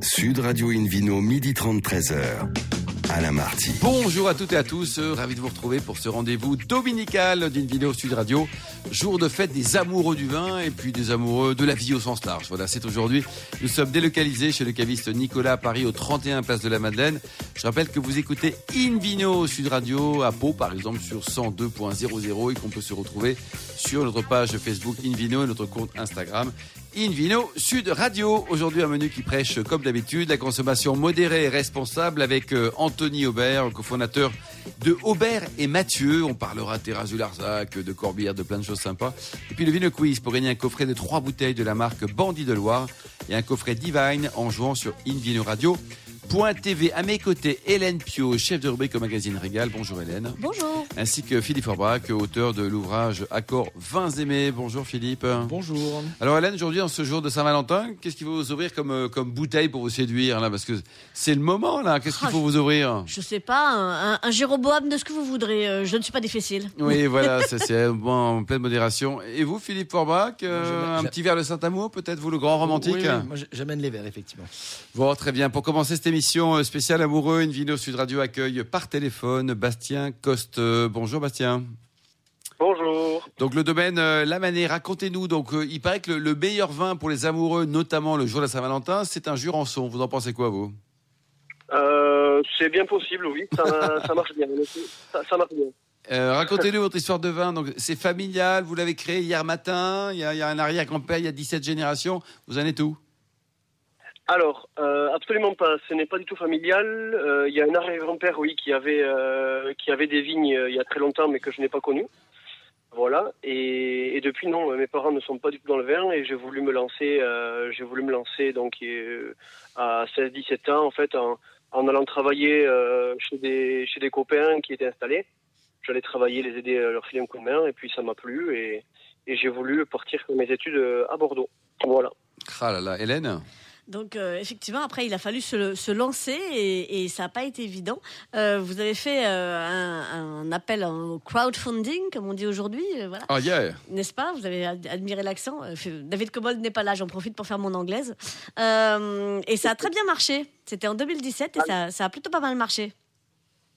Sud Radio Invino, midi 30, 13h. Alain Marty. Bonjour à toutes et à tous, euh, ravi de vous retrouver pour ce rendez-vous dominical d'Invino Sud Radio. Jour de fête des amoureux du vin et puis des amoureux de la vie au sens large. Voilà, c'est aujourd'hui. Nous sommes délocalisés chez le caviste Nicolas Paris au 31 Place de la Madeleine. Je rappelle que vous écoutez Invino Sud Radio à Pau par exemple sur 102.00 et qu'on peut se retrouver sur notre page Facebook Invino et notre compte Instagram Invino Sud Radio. Aujourd'hui, un menu qui prêche, comme d'habitude, la consommation modérée et responsable avec euh, Anthony Aubert, cofondateur de Aubert et Mathieu. On parlera de terrasse du Larzac, de Corbière, de plein de choses sympas. Et puis le Vino Quiz pour gagner un coffret de trois bouteilles de la marque Bandit de Loire et un coffret Divine en jouant sur Invino Radio. Point TV. À mes côtés, Hélène Pio, chef de rubrique au magazine Régal. Bonjour Hélène. Bonjour. Ainsi que Philippe Forbach, auteur de l'ouvrage Accord vins aimés. Bonjour Philippe. Bonjour. Alors Hélène, aujourd'hui, en ce jour de Saint-Valentin, qu'est-ce qu'il faut vous ouvrir comme, euh, comme bouteille pour vous séduire là? Parce que c'est le moment là. Qu'est-ce qu'il Ah, faut vous ouvrir? Je sais pas, un, un, un Jéroboam de ce que vous voudrez. euh, Je ne suis pas difficile. Oui, voilà, c'est bon, en pleine modération. Et vous, Philippe Forbach, euh, un petit verre de Saint-Amour, peut-être vous le grand romantique? Oui, oui, moi j'amène les verres, effectivement. Bon, très bien. Pour commencer cette émission euh, spéciale amoureux, Invino Sud Radio accueille par téléphone Bastien Coste. Bonjour Bastien. Bonjour. Donc le domaine euh, Lamané, racontez-nous. Donc euh, il paraît que le, le meilleur vin pour les amoureux, notamment le jour de la Saint-Valentin, c'est un Jurançon. Vous en pensez quoi vous? Euh, c'est bien possible, oui. Ça, ça marche bien. Ça, ça marche bien. Racontez-nous votre histoire de vin. Donc c'est familial. Vous l'avez créé hier matin. Il y a, il y a un arrière-grand-père. Il y a 17 générations. Vous en êtes où? Alors, euh, absolument pas. Ce n'est pas du tout familial. Euh, Il y a un arrière-grand-père, oui, qui avait, euh, qui avait des vignes il y a très longtemps, mais que je n'ai pas connu. Voilà. Et, depuis, non, mes parents ne sont pas du tout dans le vin et j'ai voulu me lancer. j'ai voulu me lancer donc à 16-17 ans, en fait, en, allant travailler chez des chez des copains qui étaient installés. J'allais travailler, les aider à leur filer un coup de main, et puis ça m'a plu et, et j'ai voulu partir faire mes études à Bordeaux. Voilà. Ah là là, Hélène? Donc euh, effectivement, après, il a fallu se, se lancer et, et ça n'a pas été évident. Euh, vous avez fait euh, un, un appel au crowdfunding, comme on dit aujourd'hui, euh, voilà. Ah yeah. N'est-ce pas? Vous avez ad- admiré l'accent. David Cobold n'est pas là, j'en profite pour faire mon anglaise. Euh, et ça a très bien marché. C'était en 2017 et ça, ça a plutôt pas mal marché.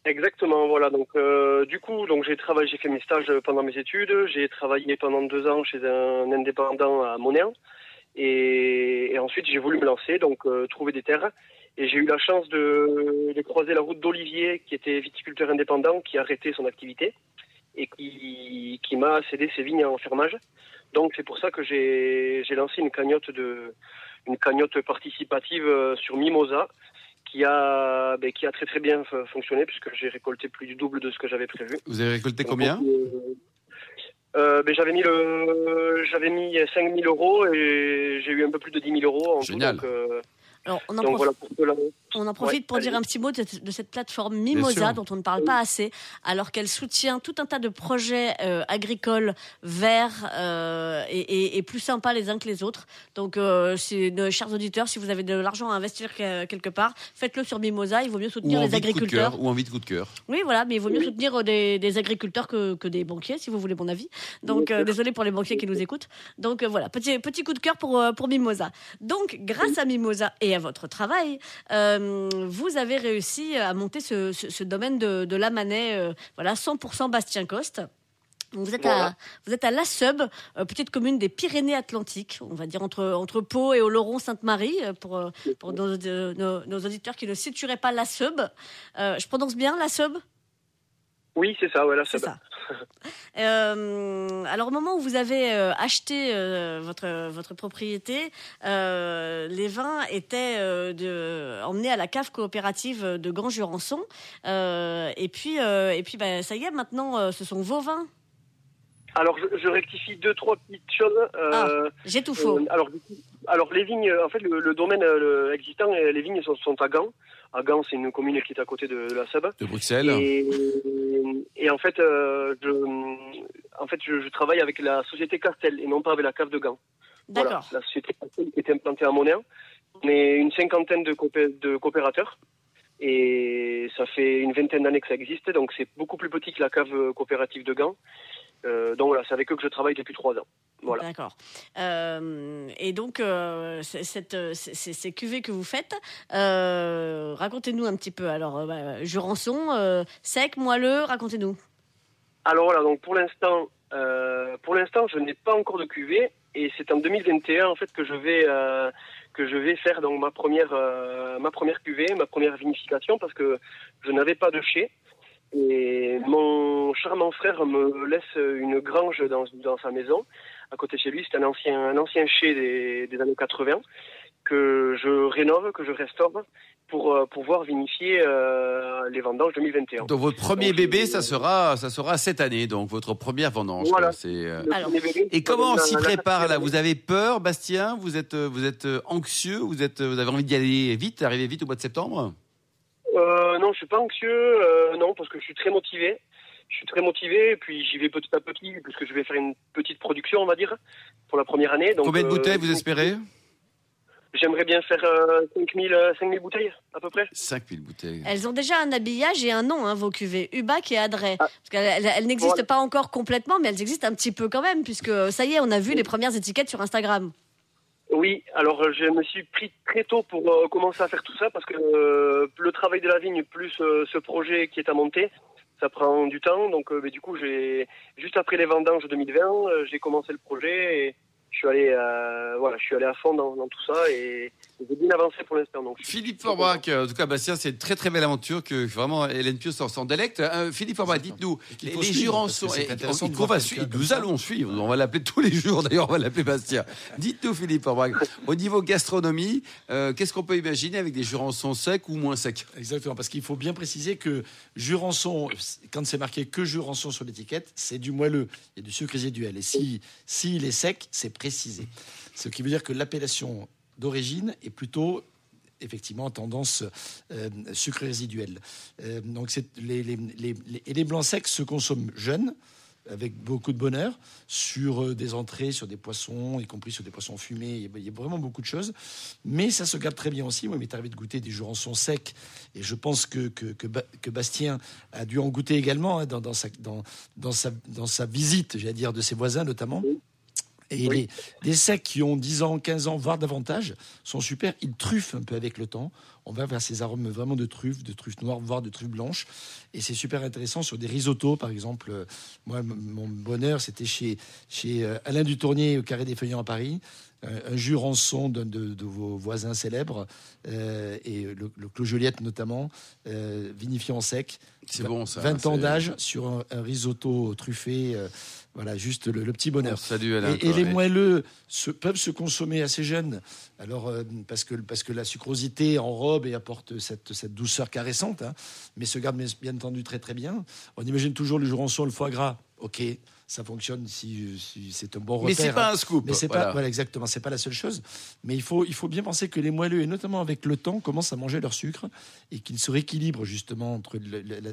Exactement, voilà. Donc, euh, du coup, donc j'ai travaillé, j'ai fait mes stages pendant mes études. J'ai travaillé pendant deux ans chez un indépendant à Monéan, et, et ensuite j'ai voulu me lancer, donc euh, trouver des terres. Et j'ai eu la chance de, de croiser la route d'Olivier, qui était viticulteur indépendant, qui a arrêté son activité et qui, qui m'a cédé ses vignes en fermage. Donc c'est pour ça que j'ai lancé une cagnotte de une cagnotte participative euh, sur Mimosa qui a ben, qui a très très bien fonctionné puisque j'ai récolté plus du double de ce que j'avais prévu. Vous avez récolté combien? Donc, euh, euh, ben, j'avais mis le j'avais mis 5000 euros et j'ai eu un peu plus de 10 000 euros en tout, Génial. donc, euh, Alors, on en donc profite. voilà pour cela. On en profite Ouais, pour dire un petit mot de, de cette plateforme. Mimosa dont on ne parle pas assez, alors qu'elle soutient tout un tas de projets euh, agricoles verts euh, et, et- et plus sympas les uns que les autres. Donc, euh, chers auditeurs, si vous avez de l'argent à investir que- quelque part, faites-le sur Mimosa. Il vaut mieux Ou soutenir en les agriculteurs. cœur Ou en vie de coup de cœur Oui, voilà, mais il vaut mieux soutenir des, des agriculteurs que, que des banquiers, si vous voulez mon avis. Donc, désolé pour les banquiers qui nous écoutent. Donc, voilà, petit, petit coup de cœur pour, pour Mimosa. Donc, grâce à Mimosa et à votre travail, euh, vous avez réussi à monter ce, ce, ce domaine de, de Lamanais, euh, voilà, 100% Bastien Coste. Vous êtes, à, Voilà. vous êtes à La Sub, euh, petite commune des Pyrénées-Atlantiques, on va dire entre, entre Pau et Oloron-Sainte-Marie, euh, pour, euh, pour nos, de- nos, nos auditeurs qui ne situeraient pas La Sub. Euh, je prononce bien La Sub? Oui, c'est ça, voilà, c'est ça. Euh, alors au moment où vous avez euh, acheté euh, votre votre propriété, les vins étaient de, emmenés à la cave coopérative de Grand Jurançon. Euh, et puis et puis bah, ça y est, maintenant ce sont vos vins. Alors je, je rectifie deux trois petites choses. Euh, J'ai tout faux. Alors, les vignes, en fait, le, le domaine le existant, les vignes sont, sont à Gand. À Gand, c'est une commune qui est à côté de, de la Seb. De Bruxelles Et, et en fait, euh, je, en fait, je, je travaille avec la société Castel et non pas avec la cave de Gand. Voilà, D'accord. la société Castel qui était implantée à Monéen. On est une cinquantaine de, coopé- de coopérateurs. Et ça fait une vingtaine d'années que ça existe, donc c'est beaucoup plus petit que la cave euh, coopérative de Gand. Euh, donc voilà, c'est avec eux que je travaille depuis trois ans. Voilà. D'accord. Euh, et donc, euh, cette, ces- ces cuvées que vous faites, racontez-nous un petit peu. Alors, bah, Jurançon, sec, moelleux, racontez-nous. Alors voilà, donc pour l'instant, pour l'instant, je n'ai pas encore de cuvée et c'est en 2021 en fait que je vais que je vais faire donc ma première euh, ma première cuvée, ma première vinification parce que je n'avais pas de chai et mon charmant frère me laisse une grange dans, dans sa maison à côté de chez lui. C'est un ancien un ancien chai des, des années 80 que je rénove, que je restaure pour euh, pouvoir vinifier euh, les vendanges 2021. Donc votre premier Donc, bébé, ça sera, ça sera cette année, donc votre première vendange. Voilà. euh, Alors, bébé, Et comment on s'y prépare là? Vous avez peur, Bastien? Vous êtes, vous êtes anxieux? Vous êtes, vous avez envie d'y aller vite, arriver vite au mois de septembre? Euh, non, je suis pas anxieux, non, parce que je suis très motivé. Je suis très motivé, et puis j'y vais petit à petit, puisque je vais faire une petite production, on va dire, pour la première année. Donc, Combien de euh, bouteilles vous espérez? J'aimerais bien faire euh, 5000 euh, 5000 bouteilles, à peu près. 5000 bouteilles. Elles ont déjà un habillage et un nom, hein, vos cuvées, Ubac et Adret. Ah. Parce qu'elles elles- elles n'existent Voilà. pas encore complètement, mais elles existent un petit peu quand même, puisque ça y est, on a vu les premières étiquettes sur Instagram. Oui, alors euh, je me suis pris très tôt pour euh, commencer à faire tout ça, parce que euh, le travail de la vigne plus euh, ce projet qui est à monter, ça prend du temps. Donc, euh, mais du coup, j'ai juste après les vendanges 2020, euh, j'ai commencé le projet et je suis allé, euh, voilà, je suis allé à fond dans, dans tout ça et j'ai bien avancé pour l'instant. Donc, Philippe Forbrac, euh, en tout cas Bastien, c'est une très très belle aventure que vraiment Hélène Pio s'en s'en délecte. Euh, Philippe Forbrac, dites-nous, les, les va quelqu'un suivre, nous allons suivre, on va l'appeler tous les jours d'ailleurs, on va l'appeler Bastien. Dites-nous Philippe Forbrac, au niveau gastronomie, euh, qu'est-ce qu'on peut imaginer avec des Jurançons secs ou moins secs? Exactement, parce qu'il faut bien préciser que Jurançon, quand c'est marqué que Jurançon sur l'étiquette, c'est du moelleux, il y a du sucre résiduel. Et si s'il est sec, c'est Ce qui veut dire que l'appellation d'origine est plutôt effectivement tendance euh, sucre résiduel. Euh, donc les, les- et les blancs secs se consomment jeunes avec beaucoup de bonheur sur euh, des entrées, sur des poissons, y compris sur des poissons fumés. Il y a- vraiment beaucoup de choses. Mais ça se garde très bien aussi. Moi, il m'est arrivé de goûter des jurançons secs. Et je pense que, que, que, Ba- que Bastien a dû en goûter également hein, dans, sa, dans, dans, sa, dans sa visite, j'allais dire, de ses voisins notamment. Et Oui. les, des secs qui ont 10 ans, 15 ans, voire davantage, sont super. Ils truffent un peu avec le temps. On va vers ces arômes vraiment de truffes, de truffes noires, voire de truffes blanches. Et c'est super intéressant sur des risottos, par exemple. Euh, Moi, mon bonheur, c'était chez, chez euh, Alain Dutournier au Carré des Feuillants à Paris. Un, un jus rançon d'un de, de vos voisins célèbres, euh, et le, le Clos Joliette notamment, euh, vinifié en sec. C'est bon ça. 20 ans d'âge sur un, un risotto truffé. euh, voilà, juste le, le petit bonheur. Salut Alain. Et, et les moelleux se- peuvent se consommer assez jeunes, alors euh, parce que parce que la sucrosité enrobe et apporte cette, cette douceur caressante, hein, mais se garde bien, bien entendu très très bien. On imagine toujours le jurançon, le foie gras. Ok, ça fonctionne si, si c'est un bon repère. Mais c'est pas un scoop. Mais c'est voilà. pas voilà exactement, c'est pas la seule chose. Mais il faut il faut bien penser que les moelleux et notamment avec le temps commencent à manger leur sucre et qu'ils se rééquilibrent justement entre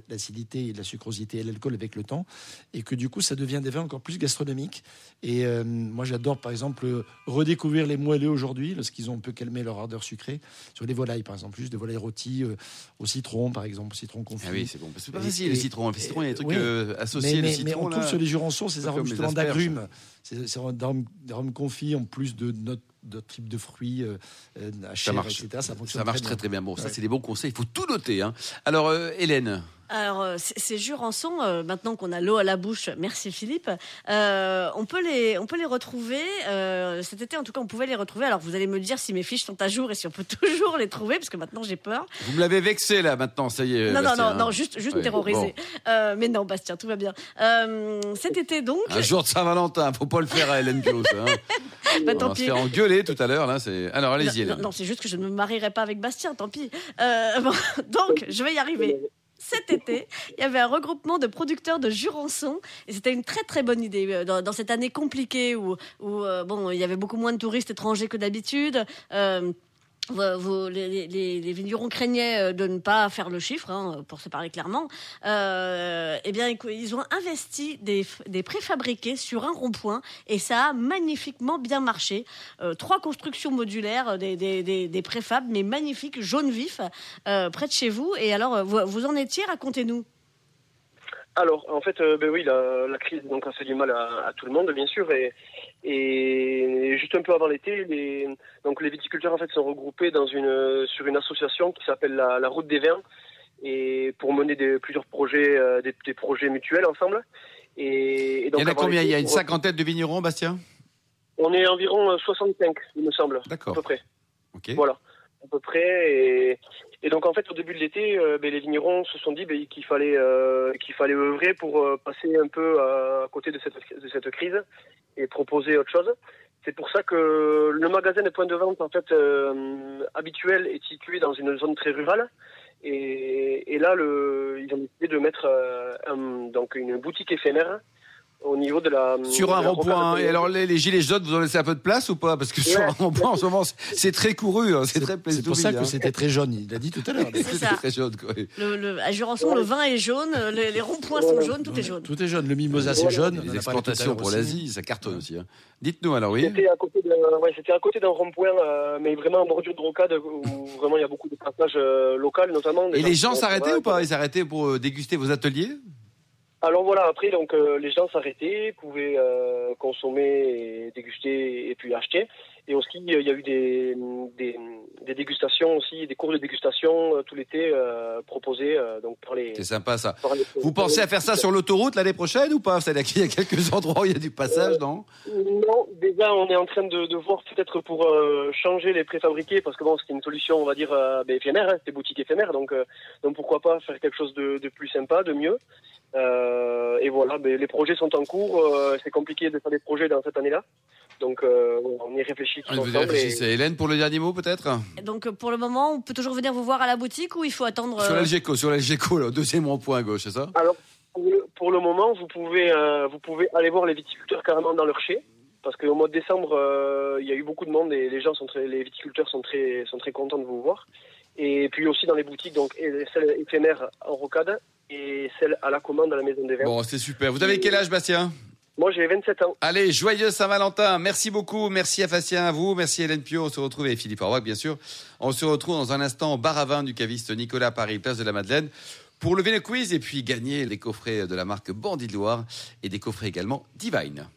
l'acidité et la sucrosité et l'alcool avec le temps et que du coup ça devient des vins encore plus gastronomiques. Et euh, moi j'adore par exemple redécouvrir les moelleux aujourd'hui lorsqu'ils ont un peu calmé leur ardeur sucrée sur les volailles par exemple, juste des volailles rôties euh, au citron par exemple, au citron confit. Ah oui, c'est bon. C'est pas facile le citron. Le citron, il y a des trucs oui. euh, associés mais, le citron. mais on trouve là. sur les jurançons ces arômes justement d'agrumes, des arômes- confits en plus de notre d'autres types de fruits euh, euh, à Ça chair, marche. etc. Ça fonctionne Ça marche très très bien. Bon, ça c'est des bons conseils. Il faut tout noter. Hein. Alors euh, Hélène, Alors, euh, ces Jurançons, euh, maintenant qu'on a l'eau à la bouche, merci Philippe, euh, on, peut les, on peut les retrouver. euh, cet été, en tout cas, on pouvait les retrouver. Alors, vous allez me dire si mes fiches sont à jour et si on peut toujours les trouver, parce que maintenant j'ai peur. vous me l'avez vexé là maintenant. Ça y est. non, non, Bastien, non, hein. non, juste, juste Ouais, terrorisé. Euh, mais non, Bastien, tout va bien. Euh, cet été, donc, Un jour de Saint-Valentin, faut pas le faire à Hélène Pio. ça, hein. bah, On tant se pis. faire engueuler tout à l'heure là. C'est. Alors allez-y Non, non, non, c'est juste que je ne me marierai pas avec Bastien, tant pis. Euh, bon, donc, je vais y arriver. Cet été, il y avait un regroupement de producteurs de Jurançon et c'était une très très bonne idée euh, dans, cette année compliquée où, où euh, bon il y avait beaucoup moins de touristes étrangers que d'habitude. Euh, les, vignerons craignaient euh, de ne pas faire le chiffre, hein, pour se parler clairement. Euh, eh bien, ils ont investi des, préfabriqués sur un rond-point et ça a magnifiquement bien marché. Euh, trois constructions modulaires, des, préfabs, mais magnifiques, jaune vif, près de chez vous. Et alors, vous, en étiez Racontez-nous. Alors, en fait, ben oui, la, crise donc a fait du mal à, tout le monde, bien sûr, et juste un peu avant l'été, les, donc les viticulteurs en fait sont regroupés dans une sur une association qui s'appelle la, la Route des Vins, et pour mener des, plusieurs projets, euh, des, des projets mutuels ensemble. Et, et donc Il y en a combien? Il y a une cinquantaine de vignerons, Bastien? On est environ euh, 65, il me semble, à peu près. Ok. Voilà, à peu près. Et, donc en fait, au début de l'été, euh, ben, les vignerons se sont dit ben, qu'il fallait euh, qu'il fallait œuvrer pour euh, passer un peu à, côté de cette de cette crise et proposer autre chose. C'est pour ça que le magasin de point de vente en fait habituel est situé dans une zone très rurale. Et, là, ils ont décidé de mettre donc une boutique éphémère au niveau de la Sur un rond-point. de- Et alors, les, les gilets jaunes, vous en laissez un peu de place ou pas? Parce que sur Ouais. un rond-point, en ce moment, c'est- très couru. hein, C'est très C'est pour ça que hein. c'était très jaune. Il l'a dit tout à l'heure. Ça. très jaune, quoi. Le, le- à Jurançon, le vin est jaune, euh, les, les ronds-points sont jaunes, tout est jaune. Tout est jaune. Le mimosa, c'est jaune. Les exportations pour l'Asie, ça cartonne aussi. hein. Dites-nous alors, oui. C'était à côté d'un ouais, c'était rond-point, euh, mais vraiment en bordure de rocade où vraiment il y a beaucoup de passages euh, locaux notamment. Et les gens s'arrêtaient ou pas? Ils s'arrêtaient pour euh, déguster vos ateliers? Alors voilà, après donc euh, les gens s'arrêtaient, pouvaient euh, consommer, et déguster et puis acheter. Et aussi euh, il y a eu des, des, des dégustations aussi, des cours de dégustation euh, tout l'été euh, proposés euh, donc par les. C'est sympa ça. les- Vous pensez à faire ça sur l'autoroute l'année prochaine ou pas? C'est-à-dire qu'il y a quelques endroits où il y a du passage, non? Non, déjà on est en train de, de voir peut-être pour euh, changer les préfabriqués parce que bon c'est une solution on va dire euh, ben, éphémère, hein, c'est boutique éphémère donc euh, donc pourquoi pas faire quelque chose de, de plus sympa, de mieux. Euh, et voilà, ben, les projets sont en cours, euh, c'est compliqué de faire des projets dans cette année-là, donc euh, on y réfléchit tous Vous y ensemble. et- réfléchissez. Hélène, pour le dernier mot peut-être Donc pour le moment, on peut toujours venir vous voir à la boutique ou il faut attendre Sur l'Algeco, sur l'Algeco, là, au deuxième rond-point à gauche, c'est ça Alors, pour le, pour le moment, vous pouvez, euh, vous pouvez aller voir les viticulteurs carrément dans leur chai. Parce qu'au mois de décembre, euh, il y a eu beaucoup de monde et les gens sont très, les viticulteurs sont très, sont très contents de vous voir. Et puis aussi dans les boutiques, donc et celle éphémère en rocade et celle à la commande à la maison des vins. Bon, c'est super. Vous avez quel âge, Bastien? Moi, j'ai 27 ans. Allez, joyeux Saint-Valentin. Merci beaucoup. Merci à Fastien, à vous. Merci Hélène Pio. On se retrouve avec Philippe Orbach, bien sûr. On se retrouve dans un instant au bar à vin du caviste Nicolas Paris, place de la Madeleine, pour lever le quiz et puis gagner les coffrets de la marque Bandit de Loire et des coffrets également Divine.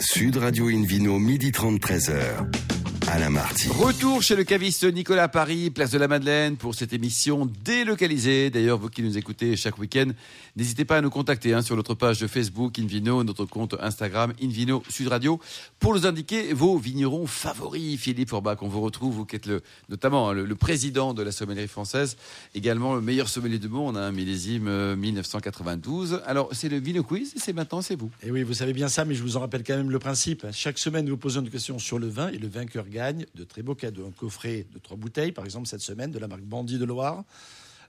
Sud Radio Invino, midi 30, 13h. Alain Marty. Retour chez le caviste Nicolas Paris, place de la Madeleine, pour cette émission délocalisée. D'ailleurs, vous qui nous écoutez chaque week-end, n'hésitez pas à nous contacter hein, sur notre page de Facebook Invino, notre compte Instagram Invino Sud Radio, pour nous indiquer vos vignerons favoris. Philippe Orbach, on vous retrouve, vous qui êtes le, notamment hein, le, le président de la sommellerie française, également le meilleur sommelier du monde, un millésime euh, 1992. Alors, c'est le Vino Quiz, et c'est maintenant, c'est vous. Et oui, vous savez bien ça, mais je vous en rappelle quand même le principe. Chaque semaine, nous posons une question sur le vin et le vainqueur gagne de très beaux cadeaux. Un coffret de trois bouteilles, par exemple, cette semaine, de la marque Bandit de Loire.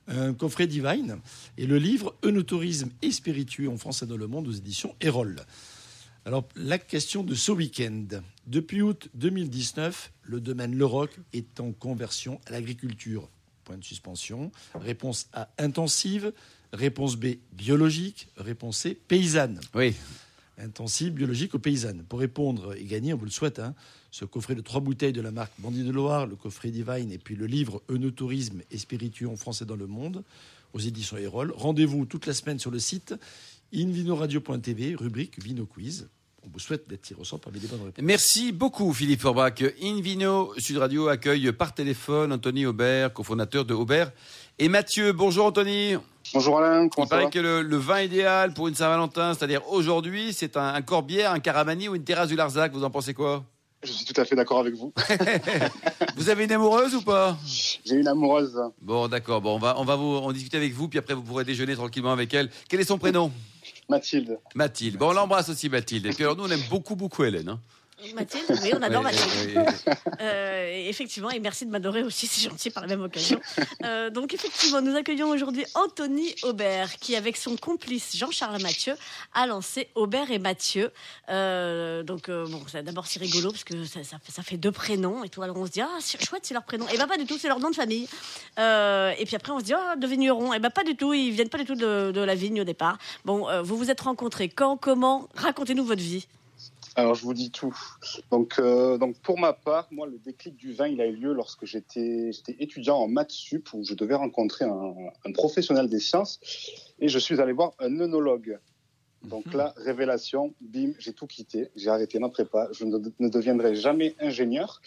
Un coffret Divine et le livre Eunotourisme et spiritueux en France et dans le monde aux éditions Erol. Alors, la question de ce week-end. Depuis août 2019, le domaine Le Roc est en conversion à l'agriculture. Point de suspension. Réponse A intensive. Réponse B biologique. Réponse C paysanne Oui. intensive, biologique aux paysannes. Pour répondre et gagner, on vous le souhaite, hein, ce coffret de trois bouteilles de la marque Bandit de Loire, le coffret Divine et puis le livre Eunotourisme et spiritueux en français dans le monde aux éditions Erol. Rendez-vous toute la semaine sur le site invinoradio.tv, rubrique Vino Quiz. On vous souhaite d'être tiré au sort parmi les bonnes réponses. Merci beaucoup Philippe Forbach. Invino Sud Radio accueille par téléphone Anthony Aubert, cofondateur de Aubert. Et Mathieu, bonjour Anthony. Bonjour Alain, comment Il ça va paraît que le, le vin idéal pour une Saint-Valentin, c'est-à-dire aujourd'hui, c'est un, un corbière, un caramani ou une terrasse du Larzac. Vous en pensez quoi? Je suis tout à fait d'accord avec vous. Vous avez une amoureuse ou pas? J'ai une amoureuse, Bon, d'accord. Bon, on va, on va vous en discuter avec vous, puis après vous pourrez déjeuner tranquillement avec elle. Quel est son prénom? Mathilde. Mathilde. Bon, on l'embrasse aussi Mathilde. Et puis alors nous, on aime beaucoup, beaucoup Hélène. hein. Mathilde, oui, on adore Ouais, Mathilde. Euh, effectivement, et merci de m'adorer aussi, c'est gentil par la même occasion. Euh, donc effectivement, nous accueillons aujourd'hui Anthony Aubert, qui avec son complice Jean-Charles Mathieu a lancé Aubert et Mathieu. Euh, donc bon, d'abord c'est rigolo parce que ça, ça fait- ça fait deux prénoms et tout. Alors on se dit ah c'est chouette c'est leur prénom. Et ben pas du tout, c'est leur nom de famille. Et puis après on se dit ah de vignerons. Et ben pas du tout, ils viennent pas du tout de, de la vigne au départ. Bon, vous vous êtes rencontrés quand, comment? Racontez-nous votre vie. Alors, je vous dis tout. Donc, euh, donc, pour ma part, moi, le déclic du vin, il a eu lieu lorsque j'étais étudiant en maths sup où je devais rencontrer un, un professionnel des sciences et je suis allé voir un œnologue. Donc Mhm. là, révélation, bim, j'ai tout quitté, j'ai arrêté ma prépa, je ne, ne deviendrai jamais ingénieur.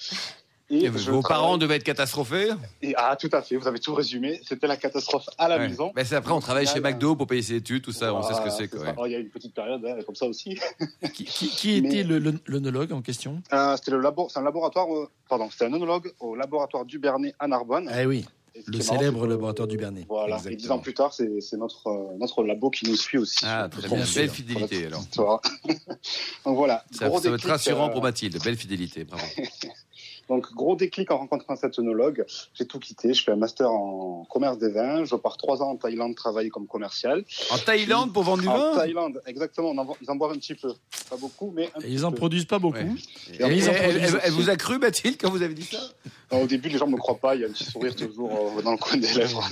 Et vos travaille- parents devaient être catastrophés Et- ah, tout à fait, vous avez tout résumé. C'était la catastrophe à la Ouais. maison. Ben, c'est après, on travaille chez. McDo pour payer ses études, tout ça, on sait ce que c'est. quoi, ouais. Oh, Il y a une petite période hein, comme ça aussi. Qui, qui- qui Mais- était l'œnologue en question? Euh, c'était le labo, c'est un laboratoire, euh, pardon, c'était un œnologue au laboratoire du Bernet à Narbonne. Ah oui, le marrant, célèbre que, laboratoire du Bernet. Voilà. Et dix ans plus tard, c'est notre euh, notre labo qui nous suit aussi. Ah, très bien. Belle fidélité, alors. Donc voilà. Ça, va être rassurant euh, pour Mathilde. Belle fidélité, bravo. Donc gros déclic en rencontrant cet œnologue. J'ai tout quitté. Je fais un master en commerce des vins. Je pars trois ans en Thaïlande travailler comme commercial. En Thaïlande pour vendre du en vin Thaïlande, exactement. on en ils en boivent un petit peu, pas beaucoup, mais un ils en peu. produisent pas beaucoup. Ouais. Et en Et plus, elle, en elle- produisent elle aussi. vous a cru, Mathilde, quand vous avez dit ça? Au début, les gens ne me croient pas. Il y a un petit sourire toujours euh, dans le coin des lèvres.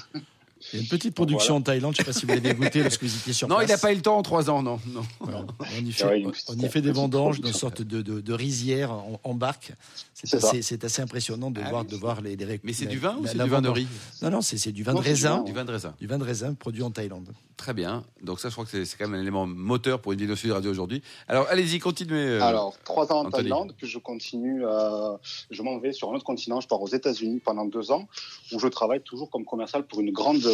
Il y a une petite production en Thaïlande, je ne sais pas si vous l'avez goûté lorsque vous étiez sur Non, place. il n'a pas eu le temps en trois ans, non. non. Voilà. On y fait, une petite- on y fait des vendanges une sorte de, de, de rizière en, en barque. C'est assez, impressionnant de, Ah voir, oui. de voir les, les Mais c'est du vin ou c'est du vin de riz Non, non, c'est c'est du vin Non, de raisin. Du vin de raisin. Du vin de raisin produit en Thaïlande. Très bien. Donc ça, je crois que c'est c'est quand même un élément moteur pour une vidéo Sud Radio aujourd'hui. Alors, allez-y, continuez. euh, Alors, trois ans en Anthony. Thaïlande, puis je continue, euh, je m'en vais sur un autre continent, je pars aux États-Unis pendant deux ans, où je travaille toujours comme commercial pour une grande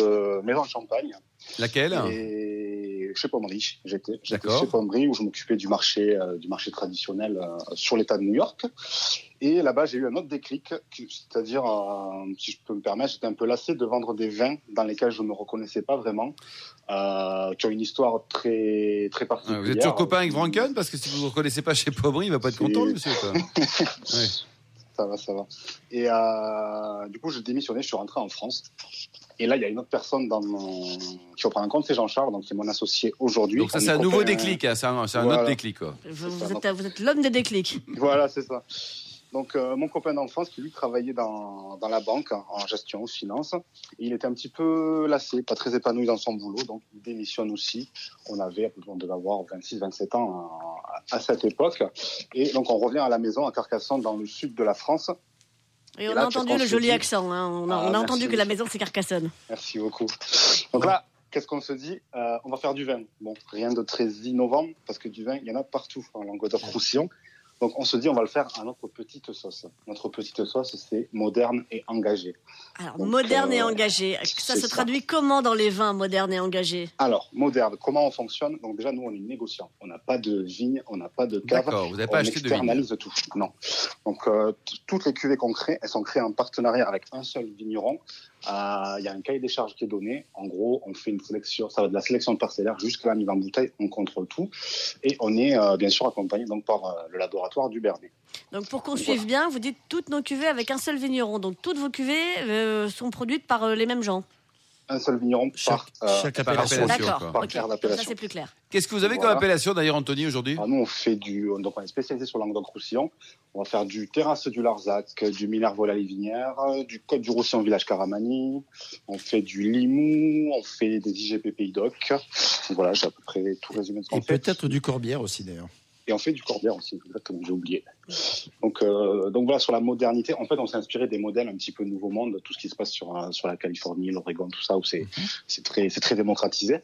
maison de champagne. Laquelle Et chez Pommery, j'étais. Chez Pommery, où je m'occupais du marché, euh, du marché traditionnel euh, sur l'État de New York. Et là-bas, j'ai eu un autre déclic, c'est-à-dire, euh, si je peux me permettre, j'étais un peu lassé de vendre des vins dans lesquels je ne me reconnaissais pas vraiment, qui ont une histoire très, très Ouais, particulière. Vous êtes toujours copain avec Franken? Parce que si vous ne le reconnaissez pas chez Pobry, il va pas être content, monsieur. Ouais. Ça va, ça va. Et euh, du coup, j'ai démissionné, je suis rentré en France. Et là, il y a une autre personne dans mon... qui va prendre en compte, c'est Jean-Charles, donc c'est mon associé aujourd'hui. Donc ça, c'est est un nouveau copains. déclic. hein, C'est un, c'est un Voilà. autre déclic. Quoi. Vous, C'est vous ça, êtes, vous êtes l'homme des déclics. Voilà, c'est ça. Donc, euh, mon copain d'enfance, qui lui travaillait dans, dans la banque, en en gestion, en finance, et il était un petit peu lassé, pas très épanoui dans son boulot, donc il démissionne aussi. On avait, on devait avoir 26, 27 ans à, à cette époque. Et donc, on revient à la maison à Carcassonne, dans le sud de la France. Et Et on là, a entendu le joli dit accent. hein. On a, Ah, on a merci. entendu que la maison, c'est Carcassonne. Merci beaucoup. Donc là, qu'est-ce qu'on se dit Euh, On va faire du vin. Bon, rien de très innovant, parce que du vin, il y en a partout en Languedoc-Roussillon. Donc on se dit, on va le faire à notre petite sauce. Notre petite sauce, c'est moderne et engagé. Alors, Donc, moderne et euh, engagé. Ça se ça. traduit comment dans les vins modernes et engagés Alors, moderne, comment on fonctionne? Donc déjà, nous, on est négociant. On n'a pas de vigne, on n'a pas de cave. D'accord, vous n'avez pas on acheté de vigne. externalise tout. Non. Donc, euh, toutes les cuvées qu'on crée, elles sont créées en partenariat avec un seul vigneron. Euh, Il y a un cahier des charges qui est donné. En gros, on fait une sélection, ça va de la sélection parcellaire jusqu'à la mise en bouteille. On contrôle tout. Et on est euh, bien sûr accompagné donc par euh, le laboratoire du Bernet. Donc, pour qu'on Voilà. suive bien, vous dites toutes nos cuvées avec un seul vigneron. Donc, toutes vos cuvées sont produites par les mêmes gens. Un seul vigneron par. Chaque, euh, chaque par appellation. appellation. D'accord. Par Ok. carte Comme ça, c'est plus clair. Qu'est-ce que vous avez Voilà. comme appellation d'ailleurs, Anthony, aujourd'hui Alors, nous, on fait du, donc on est spécialisé sur Languedoc-Roussillon. On va faire du terrasse du Larzac, du Minervois la Livinière, du Côte du Roussillon village Caramani. On fait du Limoux, on fait des IGP Pays d'Oc. Voilà, j'ai à peu près tout résumé de ce qu'on Et peut-être du Corbière aussi, d'ailleurs. Et on fait du corbière aussi, exactement, j'ai oublié. Donc, euh, donc voilà, sur la modernité, en fait, on s'est inspiré des modèles un petit peu nouveau monde, tout ce qui se passe sur, euh, sur la Californie, l'Oregon, tout ça, où c'est c'est très, très démocratisé.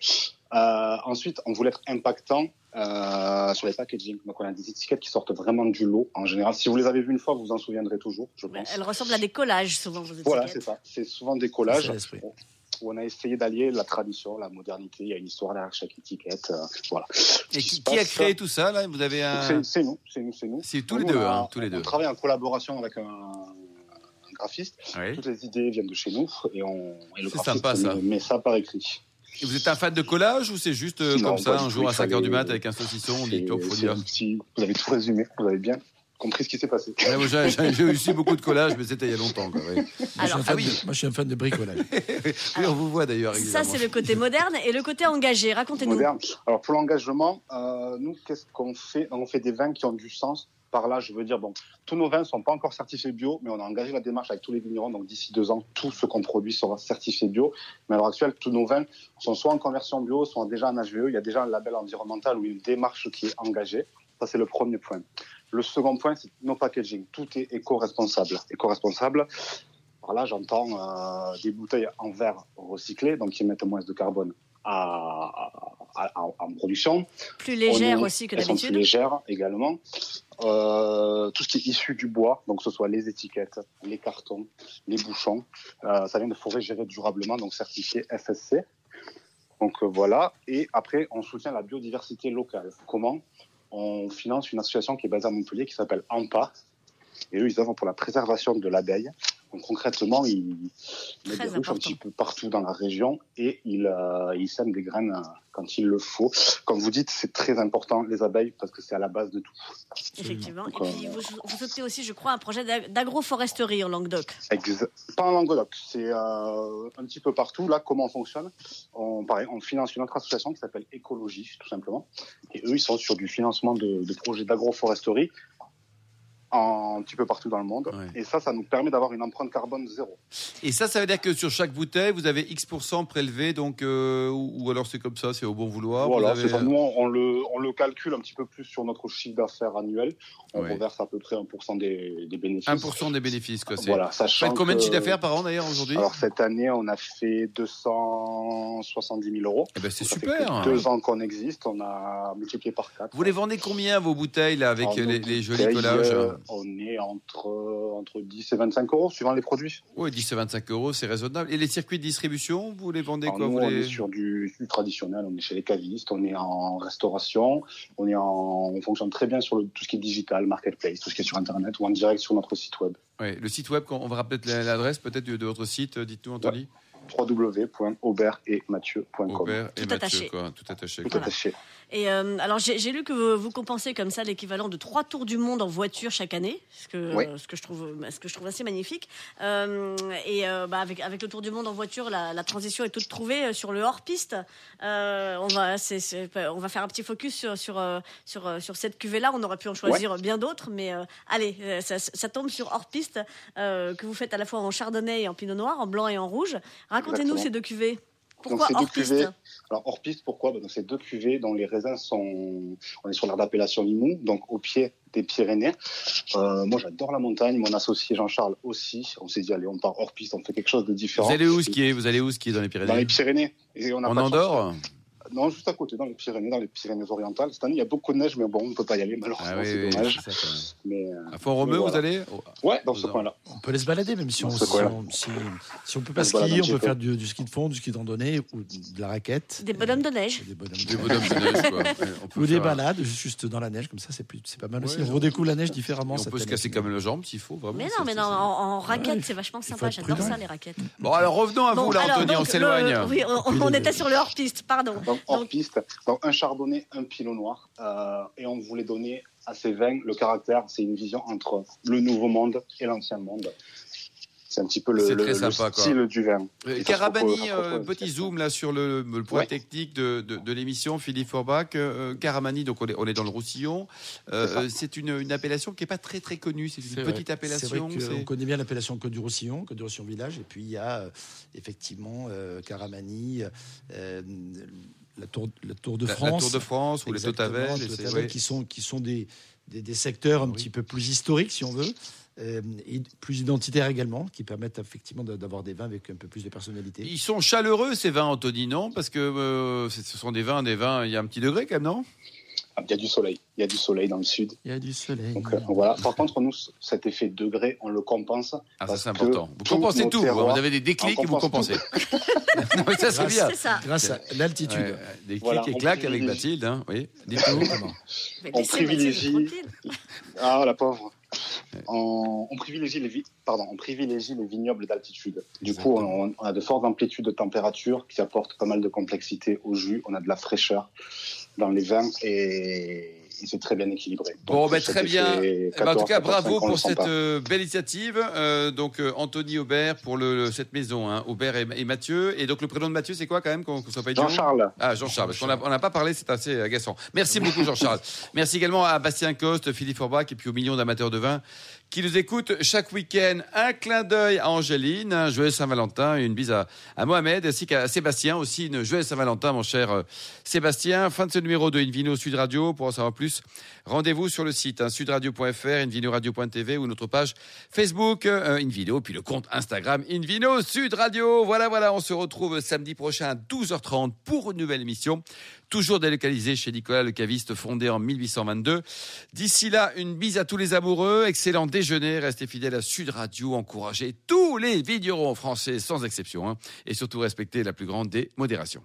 Euh, ensuite, on voulait être impactant euh, sur les packaging. Donc, on a des étiquettes qui sortent vraiment du lot. En général, si vous les avez vues une fois, vous vous en souviendrez toujours, je pense. Elles ressemblent à des collages, souvent, vos étiquettes. Voilà, c'est ça. C'est souvent des collages. Où on a essayé d'allier la tradition, la modernité. Il y a une histoire derrière chaque étiquette. euh, voilà. Et qui a créé tout ça là? Vous avez un. c'est- nous, c'est nous, c'est nous. C'est tous les deux, on a- hein, tous les on deux. travaille en collaboration avec un, graphiste. Oui. Toutes les idées viennent de chez nous et, on, et le C'est graphiste sympa, ça. met- met ça par écrit. Et vous êtes un fan de collage ou c'est juste euh, Non, comme ça, un tout, jour à il 5h du mat avec un saucisson, on dit top, faut dire petit- vous avez tout résumé, vous avez bien, compris ce qui s'est passé. Ouais, moi, j'ai- aussi beaucoup de collage, mais c'était il y a longtemps. Quoi. Moi, je suis Alors, un fan ah oui. de- moi, je suis un fan de bricolage. Oui, on vous voit d'ailleurs. Ça, c'est le côté moderne et le côté engagé. Racontez-nous. moderne. Alors pour l'engagement, euh, nous, qu'est-ce qu'on fait? On fait des vins qui ont du sens. Par là, je veux dire, bon, tous nos vins sont pas encore certifiés bio, mais on a engagé la démarche avec tous les vignerons. Donc d'ici deux ans, tout ce qu'on produit sera certifié bio. Mais à l'heure actuelle, tous nos vins sont soit en conversion bio, soit déjà en HVE. Il y a déjà un label environnemental ou une démarche qui est engagée. Ça, c'est le premier point. Le second point, c'est nos packaging. Tout est éco-responsable. Éco-responsable, par là, j'entends euh, des bouteilles en verre recyclé, donc qui émettent moins de carbone à, à- à- en production. Plus légère On est- aussi que sont plus d'habitude. légères également. Euh, tout ce qui est issu du bois, donc que ce soit les étiquettes, les cartons, les bouchons, euh, ça vient de forêts gérées durablement, donc certifié FSC. Donc voilà. Et après, on soutient la biodiversité locale. Comment? On finance une association qui est basée à Montpellier qui s'appelle AMPA. Et eux, ils œuvrent pour la préservation de l'abeille. Donc concrètement, ils mettent Très des ruches un petit peu partout dans la région et ils, euh, ils sèment des graines euh, quand il le faut. Comme vous dites, c'est très important les abeilles parce que c'est à la base de tout. Effectivement. Et puis, euh, vous, vous soutenez aussi, je crois, un projet d'ag- d'agroforesterie en Languedoc. Pas en Languedoc, c'est euh, un petit peu partout. Là, comment on fonctionne? On, pareil, on finance une autre association qui s'appelle Écologie, tout simplement. Et eux, ils sont sur du financement de, de projets d'agroforesterie un petit peu partout dans le monde. Ouais. Et ça, ça nous permet d'avoir une empreinte carbone zéro. Et ça, ça veut dire que sur chaque bouteille, vous avez X% prélevé, donc, euh, ou, ou alors c'est comme ça, c'est au bon vouloir. voilà, avez- c'est ça. Nous, on, le, on le calcule un petit peu plus sur notre chiffre d'affaires annuel. On Ouais. reverse à peu près 1% des, des bénéfices. 1% des bénéfices, quoi. c'est- Voilà, sachant faites combien de chiffre d'affaires par an d'ailleurs aujourd'hui? Alors cette année, on a fait 270 000 euros. Eh ben, c'est super. que Deux ans qu'on existe, on a multiplié par quatre. Vous les vendez combien vos bouteilles là, avec les, les jolis collages? euh, On est entre, entre 10 et 25 euros, suivant les produits. Oui, 10 et 25 euros, c'est raisonnable. Et les circuits de distribution, vous les vendez Alors, quoi nous, vous on les- est sur du, du traditionnel, on est chez les cavistes, on est en restauration, on, est en, on fonctionne très bien sur le, tout ce qui est digital, marketplace, tout ce qui est sur Internet ou en direct sur notre site web. Ouais, le site web, on va rappeler l'adresse peut-être de, de votre site, dites-nous Anthony. www.aubertetmathieu.com. Aubert et Tout Mathieu, attaché. quoi, tout attaché. Tout quoi. attaché. Et euh, alors, j'ai j'ai lu que vous, vous compensez comme ça l'équivalent de trois tours du monde en voiture chaque année, ce que, Oui. ce que, je, trouve, ce que je trouve assez magnifique. Euh, et euh, bah, avec, avec le tour du monde en voiture, la, la transition est toute trouvée sur le hors-piste. Euh, on, va, c'est- c'est- on va faire un petit focus sur, sur, sur, sur cette cuvée-là. On aurait pu en choisir bien d'autres, mais euh, allez, ça, ça tombe sur hors-piste euh, que vous faites à la fois en chardonnay et en pinot noir, en blanc et en rouge. Racontez-nous ces deux cuvées. Pourquoi ces deux hors-piste cuvées, Alors hors piste, pourquoi? Bah, donc, C'est deux cuvées dont les raisins sont. On est sur l'aire d'appellation Limoux, donc au pied des Pyrénées. Euh, moi, j'adore la montagne. Mon associé Jean-Charles aussi. On s'est dit allez, on part hors piste, on fait quelque chose de différent. Vous allez où skier? Vous allez où skier dans les Pyrénées? Dans les Pyrénées. Et on a En. Andorre Non, juste à côté, dans les Pyrénées, dans les Pyrénées-Orientales. Cette année, il y a beaucoup de neige, mais bon, on ne peut pas y aller malheureusement. Ah oui, c'est oui, dommage. c'est ça. Mais euh, À Font-Romeu, Voilà. vous allez ouais, dans ce coin-là. On peut aller se balader, même si on si on, si, si on peut pas On skier, on peut peu. faire du, du ski de fond, du ski de randonnée ou de la raquette. Des bonhommes de neige. Des bonhommes Des bonhommes de neige, quoi. Ouais, on peut Ou des faire- balades juste dans la neige, comme ça c'est plus- c'est pas mal aussi. On redécouvre la neige différemment. Et on peut se casser quand même la jambe s'il faut, vraiment. Mais non, mais non, en, raquette, c'est vachement sympa. J'adore ça, les raquettes. Bon, alors revenons à vous, là, alors, Anthony, on donc, s'éloigne. Oui, on, on était sur le hors-piste, pardon. Donc hors Donc- piste, donc un chardonnay, un pinot noir, euh, et on voulait donner à ces vins le caractère, c'est une vision entre le nouveau monde et l'ancien monde. C'est un petit peu le, le- très le sympa, quoi. style du vin. Euh, Carabani, euh, petit zoom là sur le, le point Ouais. technique de, de, de l'émission, Philippe Forbach. Euh, Caramani, donc on est, on est dans le Roussillon. Euh, C'est euh, une, une appellation qui n'est pas très très connue. C'est une C'est vrai. petite C'est appellation. vrai qu'on connaît bien l'appellation Côte du Roussillon, Côte du Roussillon Village, et puis il y a euh, effectivement euh, Caramani, euh, la, tour, la Tour de la, la France, Tour de France ou les Totavel. ouais. qui sont qui sont des, des, des secteurs un Oui. petit peu plus historiques, si on veut, euh, et plus identitaires également, qui permettent effectivement d'avoir des vins avec un peu plus de personnalité. Ils sont chaleureux ces vins, Anthony, non? Parce que euh, ce sont des vins, des vins. Il y a un petit degré quand même, non? Il y a du soleil, il y a du soleil dans le sud. Il y a du soleil. Donc euh, voilà. Par contre, nous, cet effet degré, on le compense. Ah, ça c'est important. Vous compensez tout. terroirs, Vous avez des déclics et vous compense compensez. non, mais ça c'est Grâce- bien. Ça. Grâce à l'altitude. Ouais, des clics Voilà, et claques avec. Mathilde. Hein. Oui, dites-nous. On privilégie-. Ah, la pauvre. On, on privilégie les pardon, on privilégie les vignobles d'altitude. Du coup, on, on a de fortes amplitudes de température qui apportent pas mal de complexité au jus. On a de la fraîcheur dans les vins et, c'est très bien équilibré. Bon, ben, très bien. Eh ben, en tout 14, cas, 14, bravo 5, on le pour cette euh, belle initiative. Euh, donc, euh, Anthony Aubert pour le, le- cette maison. Hein. Aubert et, et Mathieu. Et donc, le prénom de Mathieu, c'est quoi quand même qu'on ne soit pas Jean-Charles. Ah, Jean-Charles, parce qu'on n'a on n'a pas parlé, c'est assez agaçant. Merci beaucoup, Jean-Charles. Merci également à Bastien Coste, Philippe Forbach et puis aux millions d'amateurs de vin qui nous écoutent chaque week-end. Un clin d'œil à Angéline, un joyeux Saint-Valentin, une bise à, Mohamed, ainsi qu'à Sébastien, aussi une joyeuse Saint-Valentin, mon cher euh, Sébastien. Fin de ce numéro de Invino Sud Radio. Pour en savoir plus, rendez-vous sur le site hein, sudradio.fr, invinoradio.tv ou notre page Facebook euh, Invino, puis le compte Instagram Invino Sud Radio. Voilà, voilà, on se retrouve samedi prochain à 12h30 pour une nouvelle émission. Toujours délocalisé chez Nicolas le caviste, fondé en 1822. D'ici là, une bise à tous les amoureux. Excellent déjeuner. Restez fidèles à Sud Radio. Encouragez tous les vignerons français sans exception. hein. et surtout respectez la plus grande des modérations.